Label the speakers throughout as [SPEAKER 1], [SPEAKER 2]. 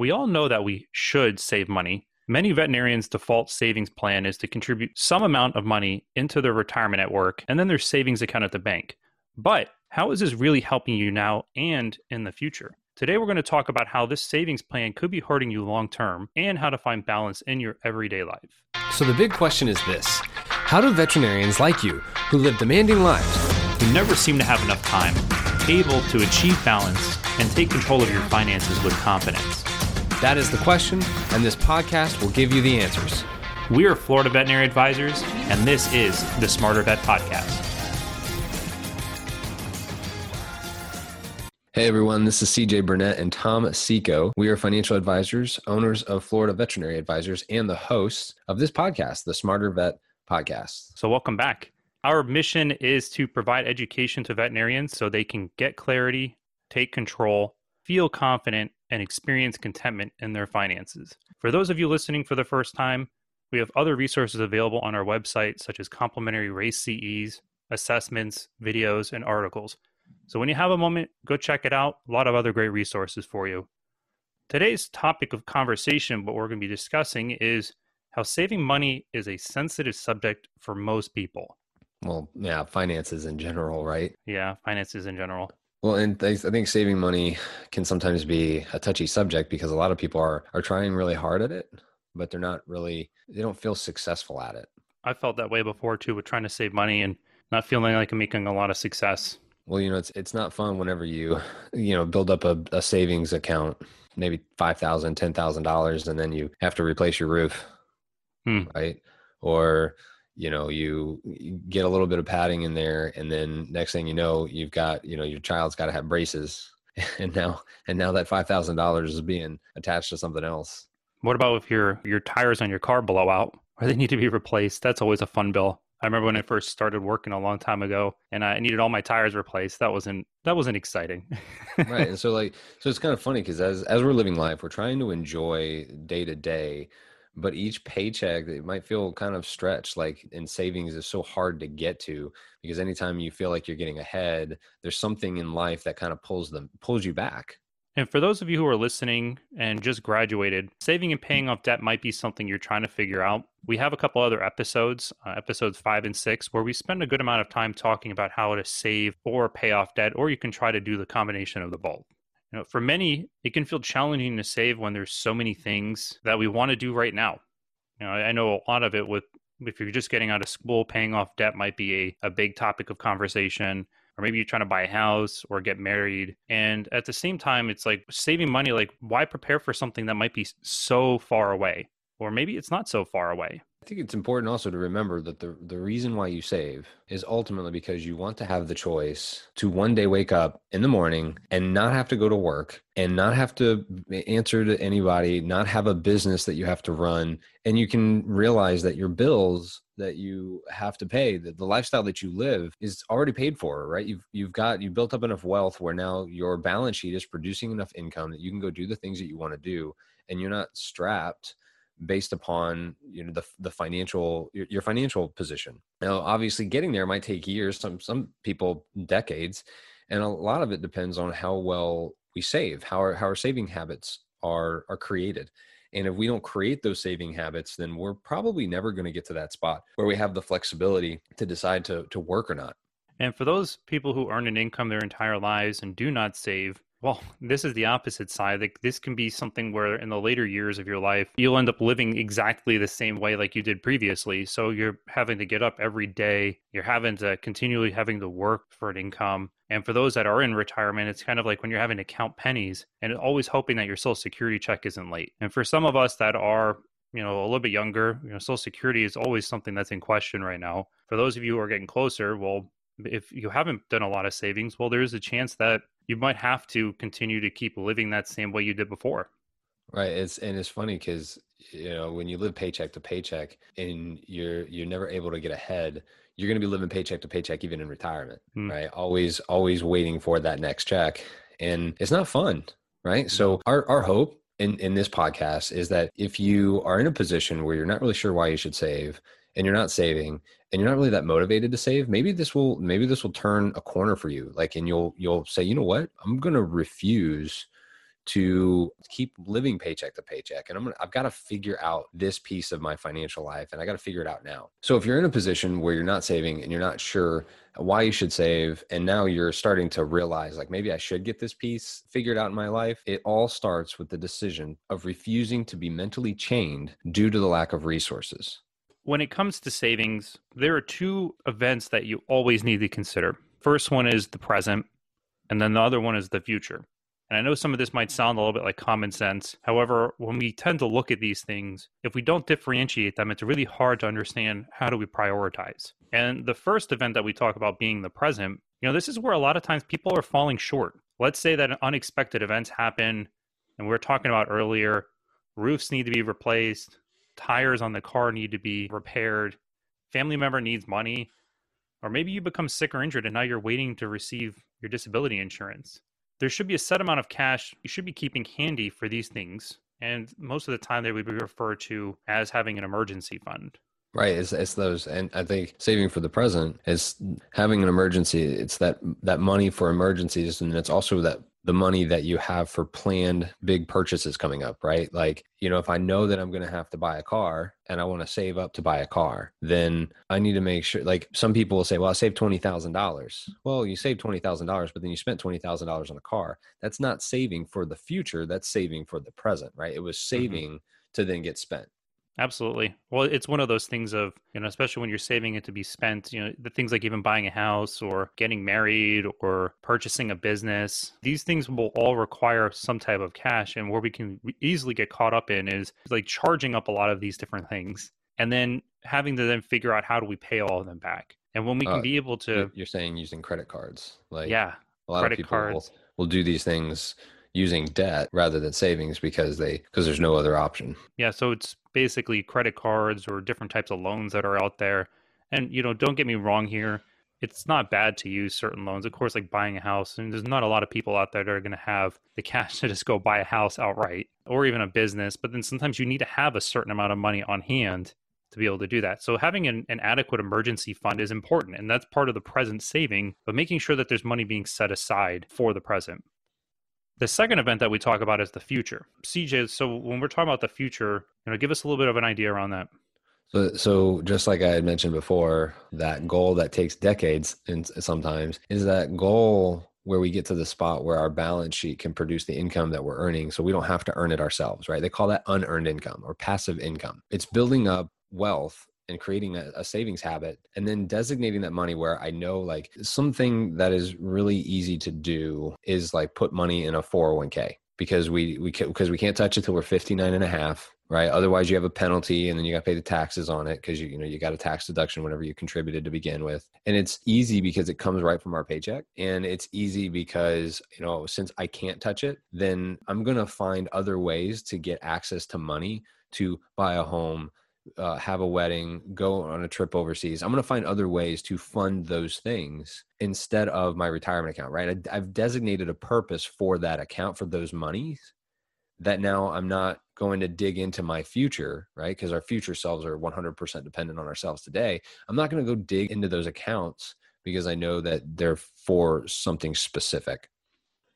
[SPEAKER 1] We all know that we should save money. Many veterinarians' default savings plan is to contribute some amount of money into their retirement at work and then their savings account at the bank. But how is this really helping you now and in the future? Today, we're going to talk about how this savings plan could be hurting you long term and how to find balance in your everyday life.
[SPEAKER 2] So, the big question is this How do veterinarians like you, who live demanding lives,
[SPEAKER 1] who never seem to have enough time, able to achieve balance and take control of your finances with confidence?
[SPEAKER 2] That is the question, and this podcast will give you the answers.
[SPEAKER 1] We are Florida Veterinary Advisors, and this is the Smarter Vet Podcast.
[SPEAKER 2] Hey everyone, this is CJ Burnett and Tom Seco. We are financial advisors, owners of Florida Veterinary Advisors, and the hosts of this podcast, the Smarter Vet Podcast.
[SPEAKER 1] So, welcome back. Our mission is to provide education to veterinarians so they can get clarity, take control, feel confident, and experience contentment in their finances. For those of you listening for the first time, we have other resources available on our website, such as complimentary race CEs, assessments, videos, and articles. So when you have a moment, go check it out. A lot of other great resources for you. Today's topic of conversation, what we're going to be discussing, is how saving money is a sensitive subject for most people.
[SPEAKER 2] Well, yeah, finances in general, right?
[SPEAKER 1] Yeah, finances in general.
[SPEAKER 2] Well, and I think saving money can sometimes be a touchy subject because a lot of people are are trying really hard at it, but they're not really they don't feel successful at it.
[SPEAKER 1] I felt that way before too with trying to save money and not feeling like I'm making a lot of success.
[SPEAKER 2] Well, you know, it's it's not fun whenever you you know build up a, a savings account, maybe five thousand, ten thousand dollars, and then you have to replace your roof, hmm. right? Or you know you, you, get a little bit of padding in there and then next thing you know you've got you know your child's got to have braces and now and now that $5000 is being attached to something else.
[SPEAKER 1] What about if your your tires on your car blow out or they need to be replaced? That's always a fun bill. I remember when i first started working a long time ago and i needed all my tires replaced. That wasn't that wasn't exciting.
[SPEAKER 2] Right and so like so it's kind of funny because as as we're living life we're trying to enjoy day to day but each paycheck it might feel kind of stretched like in savings is so hard to get to because anytime you feel like you're getting ahead there's something in life that kind of pulls them pulls you back
[SPEAKER 1] and for those of you who are listening and just graduated, saving and paying off debt might be something you're trying to figure out. We have a couple other episodes, uh, episodes five and six, where we spend a good amount of time talking about how to save or pay off debt, or you can try to do the combination of the both. You know, for many, it can feel challenging to save when there's so many things that we want to do right now. You know, I know a lot of it with if you're just getting out of school, paying off debt might be a, a big topic of conversation. Or maybe you're trying to buy a house or get married. And at the same time, it's like saving money, like why prepare for something that might be so far away? Or maybe it's not so far away.
[SPEAKER 2] I think it's important also to remember that the, the reason why you save is ultimately because you want to have the choice to one day wake up in the morning and not have to go to work and not have to answer to anybody, not have a business that you have to run. And you can realize that your bills that you have to pay, that the lifestyle that you live is already paid for, right? You've you've got you built up enough wealth where now your balance sheet is producing enough income that you can go do the things that you want to do and you're not strapped based upon you know the the financial your, your, financial position. Now, obviously, getting there might take years. Some some people decades, and a lot of it depends on how well we save, how our how our saving habits are are created. And if we don't create those saving habits, then we're probably never going to get to that spot where we have the flexibility to decide to to work or not.
[SPEAKER 1] And for those people who earn an income their entire lives and do not save, well, this is the opposite side. Like this can be something where in the later years of your life, you'll end up living exactly the same way like you did previously. So you're having to get up every day. You're having to continually having to work for an income. And for those that are in retirement, it's kind of like when you're having to count pennies and always hoping that your social security check isn't late. And for some of us that are you know, a little bit younger, you know, Social Security is always something that's in question right now. For those of you who are getting closer, well, if you haven't done a lot of savings, well, there's a chance that you might have to continue to keep living that same way you did before.
[SPEAKER 2] Right. It's and it's funny because you know when you live paycheck to paycheck and you're you're never able to get ahead, you're going to be living paycheck to paycheck even in retirement. Mm. Right. Always always waiting for that next check, and it's not fun. Right. So our our hope in in this podcast is that if you are in a position where you're not really sure why you should save and you're not saving and you're not really that motivated to save maybe this will maybe this will turn a corner for you like and you'll you'll say you know what? I'm going to refuse to keep living paycheck to paycheck and i'm gonna i've got to figure out this piece of my financial life and i got to figure it out now. So if you're in a position where you're not saving and you're not sure why you should save and now you're starting to realize like maybe i should get this piece figured out in my life it all starts with the decision of refusing to be mentally chained due to the lack of resources
[SPEAKER 1] when it comes to savings there are two events that you always need to consider first one is the present and then the other one is the future and I know some of this might sound a little bit like common sense. However, when we tend to look at these things, if we don't differentiate them, it's really hard to understand how do we prioritize. And the first event that we talk about being the present, you know, this is where a lot of times people are falling short. Let's say that unexpected events happen, and we are talking about earlier, roofs need to be replaced, tires on the car need to be repaired, family member needs money, or maybe you become sick or injured and now you're waiting to receive your disability insurance there should be a set amount of cash you should be keeping handy for these things. And most of the time, they would be referred to as having an emergency fund.
[SPEAKER 2] Right. It's, it's those, and I think saving for the present is having an emergency. It's that that money for emergencies, and it's also that the money that you have for planned big purchases coming up, right? Like, you know, if I know that I'm going to have to buy a car and I want to save up to buy a car, then I need to make sure, like, some people will say, well, I saved $20,000. Well, you saved $20,000, but then you spent $20,000 on a car. That's not saving for the future. That's saving for the present, right? It was mm-hmm. saving mm-hmm. to then get spent.
[SPEAKER 1] Absolutely. Well, it's one of those things of, you know, especially when you're saving it to be spent, you know, the things like even buying a house or getting married or purchasing a business, these things will all require some type of cash. And where we can easily get caught up in is like charging up a lot of these different things and then having to then figure out how do we pay all of them back. And when we can uh, be able to.
[SPEAKER 2] You're saying using credit cards. Like,
[SPEAKER 1] yeah.
[SPEAKER 2] A lot of people cards. Will, will do these things using debt rather than savings because they because there's no other option.
[SPEAKER 1] Yeah, so it's basically credit cards or different types of loans that are out there. And you know, don't get me wrong here, it's not bad to use certain loans. Of course, like buying a house, and there's not a lot of people out there that are going to have the cash to just go buy a house outright or even a business. But then sometimes you need to have a certain amount of money on hand to be able to do that. So having an, an, adequate emergency fund is important, and that's part of the present saving, but making sure that there's money being set aside for the present. The second event that we talk about is the future. CJ, so when we're talking about the future, you know, give us a little bit of an idea around that.
[SPEAKER 2] So, so just like I had mentioned before, that goal that takes decades and sometimes is that goal where we get to the spot where our balance sheet can produce the income that we're earning so we don't have to earn it ourselves, right? They call that unearned income or passive income. It's building up wealth and creating a, a, savings habit and then designating that money where I know like something that is really easy to do is like put money in a 401k because we we because we can't touch it till we're 59 and a half right? Otherwise you have a penalty and then you got to pay the taxes on it because you you know you got a tax deduction whenever you contributed to begin with. And it's easy because it comes right from our paycheck and it's easy because you know since i can't touch it then i'm going to find other ways to get access to money to buy a home uh, have a wedding, go on a trip overseas. I'm going to find other ways to fund those things instead of my retirement account, right? I, I've designated a purpose for that account for those monies that now I'm not going to dig into my future, right? Because our future selves are 100% dependent on ourselves today. I'm not going to go dig into those accounts because I know that they're for something specific.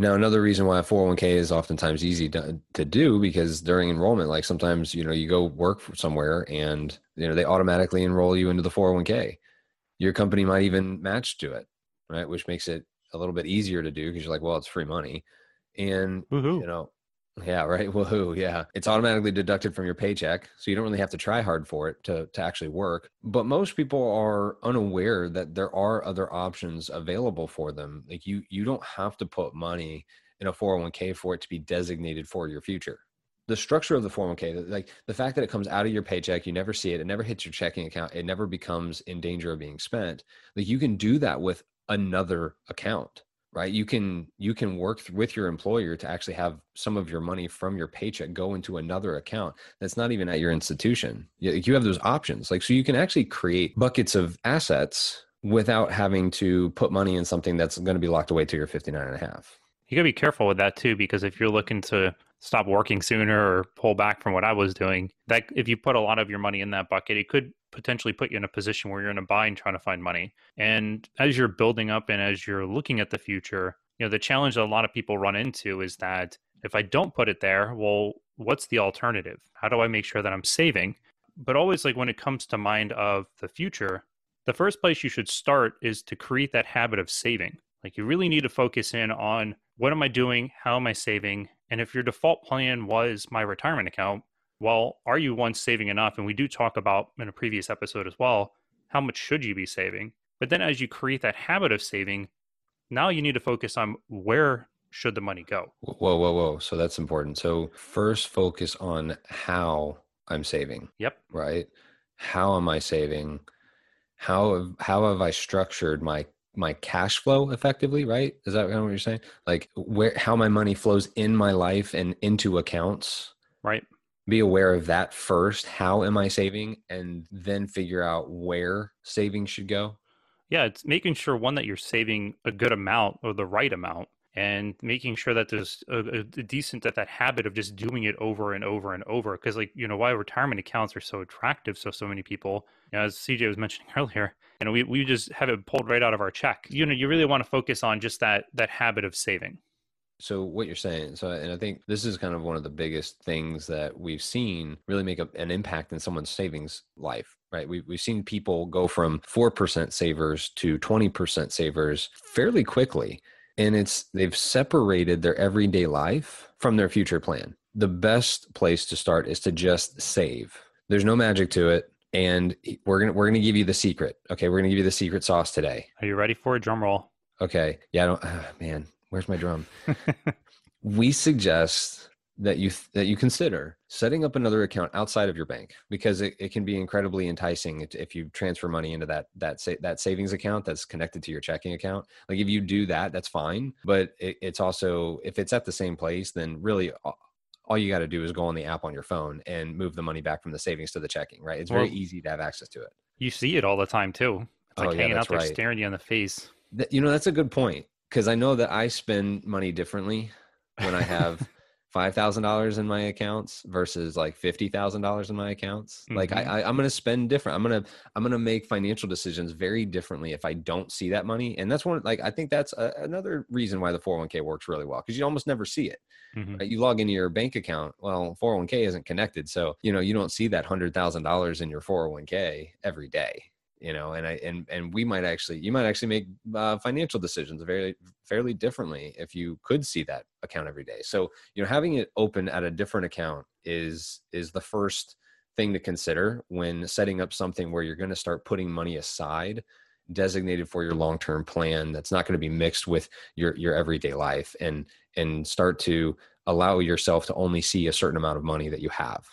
[SPEAKER 2] Now, another reason why a 401k is oftentimes easy to, to do because during enrollment, like sometimes, you know, you go work somewhere and, you know, they automatically enroll you into the 401k. Your company might even match to it, right? Which makes it a little bit easier to do because you're like, well, it's free money. And, Woo-hoo. you know, yeah, right. Woohoo. Yeah. It's automatically deducted from your paycheck. So you don't really have to try hard for it to, to actually work. But most people are unaware that there are other options available for them. Like you you don't have to put money in a 401k for it to be designated for your future. The structure of the 401k, like the fact that it comes out of your paycheck, you never see it, it never hits your checking account, it never becomes in danger of being spent. Like you can do that with another account right? You can you can work with your employer to actually have some of your money from your paycheck go into another account that's not even at your institution. You have those options like so you can actually create buckets of assets without having to put money in something that's going to be locked away to your 59 and a half.
[SPEAKER 1] You got to be careful with that too because if you're looking to stop working sooner or pull back from what I was doing. That if you put a lot of your money in that bucket, it could potentially put you in a position where you're in a bind trying to find money. And as you're building up and as you're looking at the future, you know, the challenge that a lot of people run into is that If I don't put it there, well, what's the alternative? How do I make sure that I'm saving? But always like when it comes to mind of the future, the first place you should start is to create that habit of saving. Like you really need to focus in on what am I doing? How am I saving? And if your default plan was my retirement account, well, are you once saving enough? And we do talk about in a previous episode as well, how much should you be saving? But then as you create that habit of saving, now you need to focus on where should the money go.
[SPEAKER 2] Whoa, whoa, whoa. So that's important. So first focus on how I'm saving.
[SPEAKER 1] Yep.
[SPEAKER 2] Right? How am I saving? How have, how have I structured my my cash flow effectively, right? Is that kind of what you're saying? Like where how my money flows in my life and into accounts.
[SPEAKER 1] Right.
[SPEAKER 2] Be aware of that first. How am I saving? And then figure out where saving should go.
[SPEAKER 1] Yeah, it's making sure one that you're saving a good amount or the right amount and making sure that there's a, a decent that that habit of just doing it over and over and over because like you know why retirement accounts are so attractive so so many people you know, as cj was mentioning earlier you know we, we just have it pulled right out of our check. You know you really want to focus on just that that habit of saving.
[SPEAKER 2] So what you're saying so and i think this is kind of one of the biggest things that we've seen really make a, an impact in someone's savings life right? We, we've seen people go from 4% savers to 20% savers fairly quickly and it's they've separated their everyday life from their future plan. The best place to start is to just save. There's no magic to it and we're gonna we're gonna give you the secret okay? We're gonna give you the secret sauce today.
[SPEAKER 1] Are you ready for a drum roll?
[SPEAKER 2] Okay. Yeah i don't uh, man where's my drum? We suggest that you that you consider setting up another account outside of your bank because it, it can be incredibly enticing if you transfer money into that that sa- that savings account that's connected to your checking account. Like if you do that that's fine but it, it's also if it's at the same place then really all you got to do is go on the app on your phone and move the money back from the savings to the checking right? It's very well, easy to have access to it.
[SPEAKER 1] You see it all the time too. It's like oh, hanging yeah, out there right. staring you in the face.
[SPEAKER 2] That, you know that's a good point because i know that i spend money differently when i have five thousand dollars in my accounts versus like fifty thousand dollars in my accounts. Mm-hmm. Like I, mm-hmm. I, am gonna spend different. I'm gonna I'm gonna make financial decisions very differently if I don't see that money. And that's one like I think that's a, another reason why the 401k works really well because you almost never see it. Mm-hmm. Right? You log into your bank account. Well, 401k isn't connected, so you know you don't see that hundred thousand dollars in your 401k every day you know and i and and we might actually you might actually make uh, financial decisions very fairly differently if you could see that account every day. So you know having it open at a different account is is the first thing to consider when setting up something where you're going to start putting money aside designated for your long-term plan that's not going to be mixed with your your everyday life and and start to allow yourself to only see a certain amount of money that you have.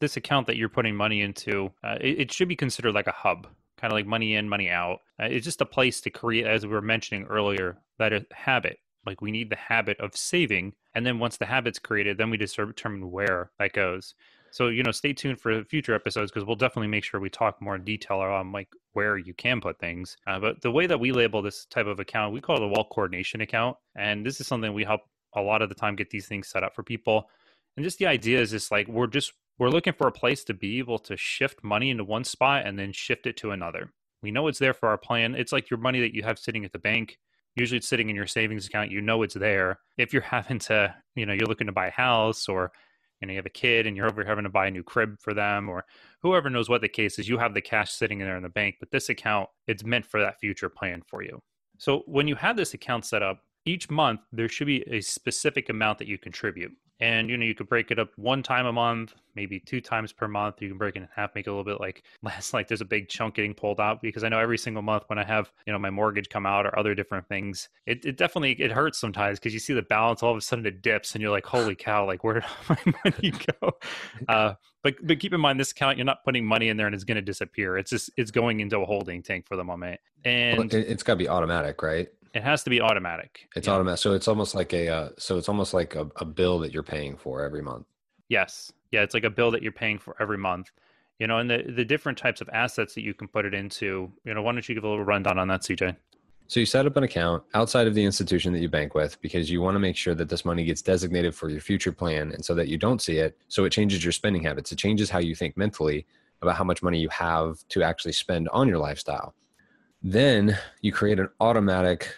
[SPEAKER 1] This account that you're putting money into uh, it, it should be considered like a hub kind of like money in, money out. Uh, it's just a place to create, as we were mentioning earlier, that habit. Like we need the habit of saving, and then once the habit's created, then we just determine where that goes. So you know, stay tuned for future episodes because we'll definitely make sure we talk more in detail on like where you can put things. Uh, but the way that we label this type of account, we call it a wealth coordination account, and this is something we help a lot of the time get these things set up for people. And just the idea is just like we're just we're looking for a place to be able to shift money into one spot and then shift it to another. We know it's there for our plan. It's like your money that you have sitting at the bank. Usually it's sitting in your savings account. You know it's there. If you're having to, you know, you're looking to buy a house or you know you have a kid and you're over having to buy a new crib for them or whoever knows what the case is, you have the cash sitting in there in the bank. But this account, it's meant for that future plan for you. So when you have this account set up, each month there should be a specific amount that you contribute and you know you could break it up one time a month maybe two times per month. You can break it in half make it a little bit like less like there's a big chunk getting pulled out. Because i know every single month when i have you know my mortgage come out or other different things it, it definitely it hurts sometimes because you see the balance all of a sudden it dips and you're like holy cow like where did my money go? Uh, but but keep in mind this account you're not putting money in there and it's going to disappear. It's just it's going into a holding tank for the moment. And
[SPEAKER 2] well, it's got to be automatic right
[SPEAKER 1] it has to be automatic.
[SPEAKER 2] It's yeah. automatic. So it's almost like a uh, so it's almost like a, a bill that you're paying for every month.
[SPEAKER 1] Yes. Yeah, it's like a bill that you're paying for every month. You know, and the the different types of assets that you can put it into. You know, why don't you give a little rundown on that, CJ?
[SPEAKER 2] So you set up an account outside of the institution that you bank with because you want to make sure that this money gets designated for your future plan and so that you don't see it. So it changes your spending habits. It changes how you think mentally about how much money you have to actually spend on your lifestyle. Then you create an automatic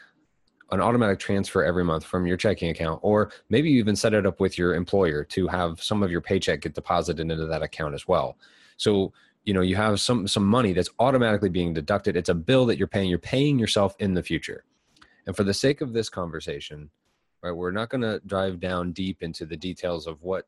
[SPEAKER 2] an automatic transfer every month from your checking account, or maybe you even set it up with your employer to have some of your paycheck get deposited into that account as well. So you know you have some some money that's automatically being deducted. It's a bill that you're paying. You're paying yourself in the future. And for the sake of this conversation, right, we're not going to drive down deep into the details of what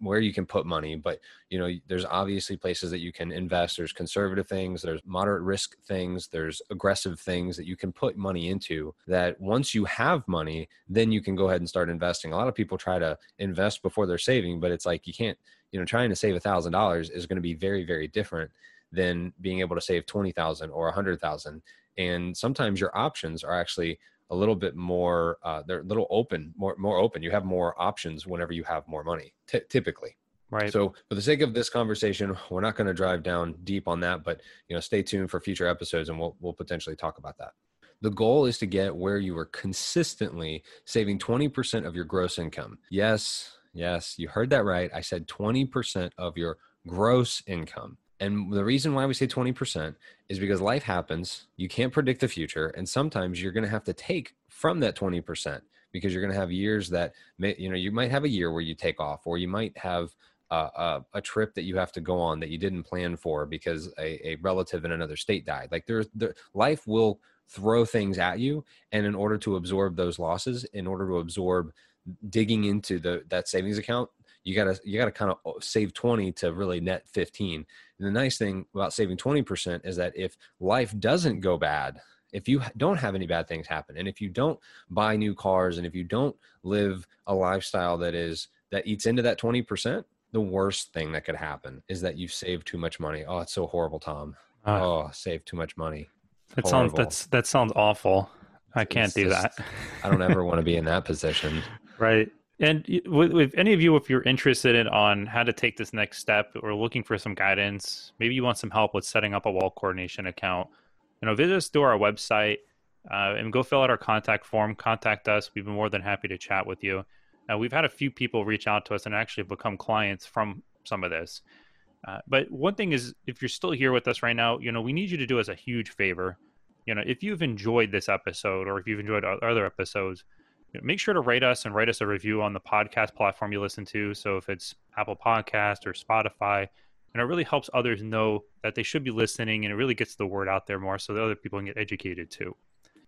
[SPEAKER 2] where you can put money but you know there's obviously places that you can invest. There's conservative things there's moderate risk things there's aggressive things that you can put money into that once you have money then you can go ahead and start investing. A lot of people try to invest before they're saving but it's like you can't you know trying to save a thousand dollars is going to be very very different than being able to save 20,000 or 100,000 and sometimes your options are actually a little bit more uh, they're a little open more more open. You have more options whenever you have more money t- typically.
[SPEAKER 1] Right.
[SPEAKER 2] So for the sake of this conversation we're not going to drive down deep on that but you know stay tuned for future episodes and we'll we'll potentially talk about that. The goal is to get where you are consistently saving 20% of your gross income. Yes yes you heard that right. I said 20% of your gross income and the reason why we say 20% is because life happens. You can't predict the future. And sometimes you're going to have to take from that 20% because you're going to have years that, may, you know, you might have a year where you take off, or you might have a, a, a trip that you have to go on that you didn't plan for because a, a relative in another state died. Like there's, the life will throw things at you. And in order to absorb those losses, in order to absorb digging into the that savings account you gotta you gotta kind of uh, save 20 to really net 15 and the nice thing about saving 20% is that if life doesn't go bad if you don't have any bad things happen and if you don't buy new cars and if you don't live a lifestyle that is that eats into that 20% the worst thing that could happen is that you've saved too much money. Oh it's so horrible tom. Uh, oh save too much money.
[SPEAKER 1] That horrible. sounds that's that sounds awful. I can't it's do just, that.
[SPEAKER 2] I don't ever want to be in that position.
[SPEAKER 1] Right and with, any of you, if you're interested in on how to take this next step or looking for some guidance, maybe you want some help with setting up a wealth coordination account, you know, visit us through our website uh, and go fill out our contact form. Contact us. We've been more than happy to chat with you. Uh, we've had a few people reach out to us and actually become clients from some of this. Uh, but one thing is, if you're still here with us right now, you know, we need you to do us a huge favor. You know, if you've enjoyed this episode or if you've enjoyed other episodes, make sure to rate us and write us a review on the podcast platform you listen to. So if it's Apple Podcast or Spotify, and it really helps others know that they should be listening, and it really gets the word out there more, so that other people can get educated too.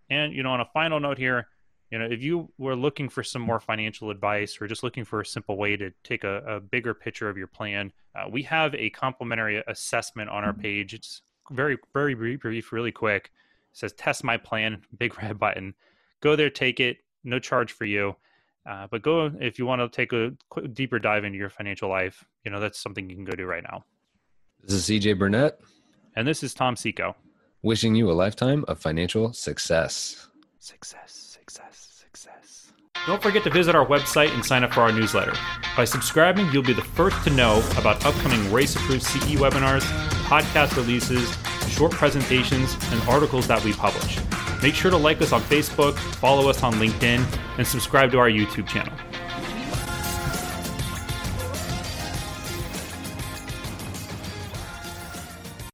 [SPEAKER 1] And you know, on a final note here, you know, if you were looking for some more financial advice or just looking for a simple way to take a, a bigger picture of your plan, uh, we have a complimentary assessment on our page. It's very, very brief, really quick. It says "Test my plan," big red button. Go there, take it no charge for you. Uh, but go if you want to take a deeper dive into your financial life. You know that's something you can go do right now.
[SPEAKER 2] This is CJ Burnett,
[SPEAKER 1] and this is Tom Seco.
[SPEAKER 2] Wishing you a lifetime of financial success.
[SPEAKER 1] Success, success, success. Don't forget to visit our website and sign up for our newsletter. By subscribing, you'll be the first to know about upcoming race approved CE webinars, podcast releases, short presentations, and articles that we publish. Make sure to like us on Facebook, follow us on LinkedIn, and subscribe to our YouTube channel.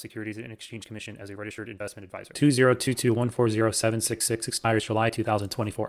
[SPEAKER 1] Securities and Exchange Commission as a registered investment advisor. 2022140766 expires July 2024.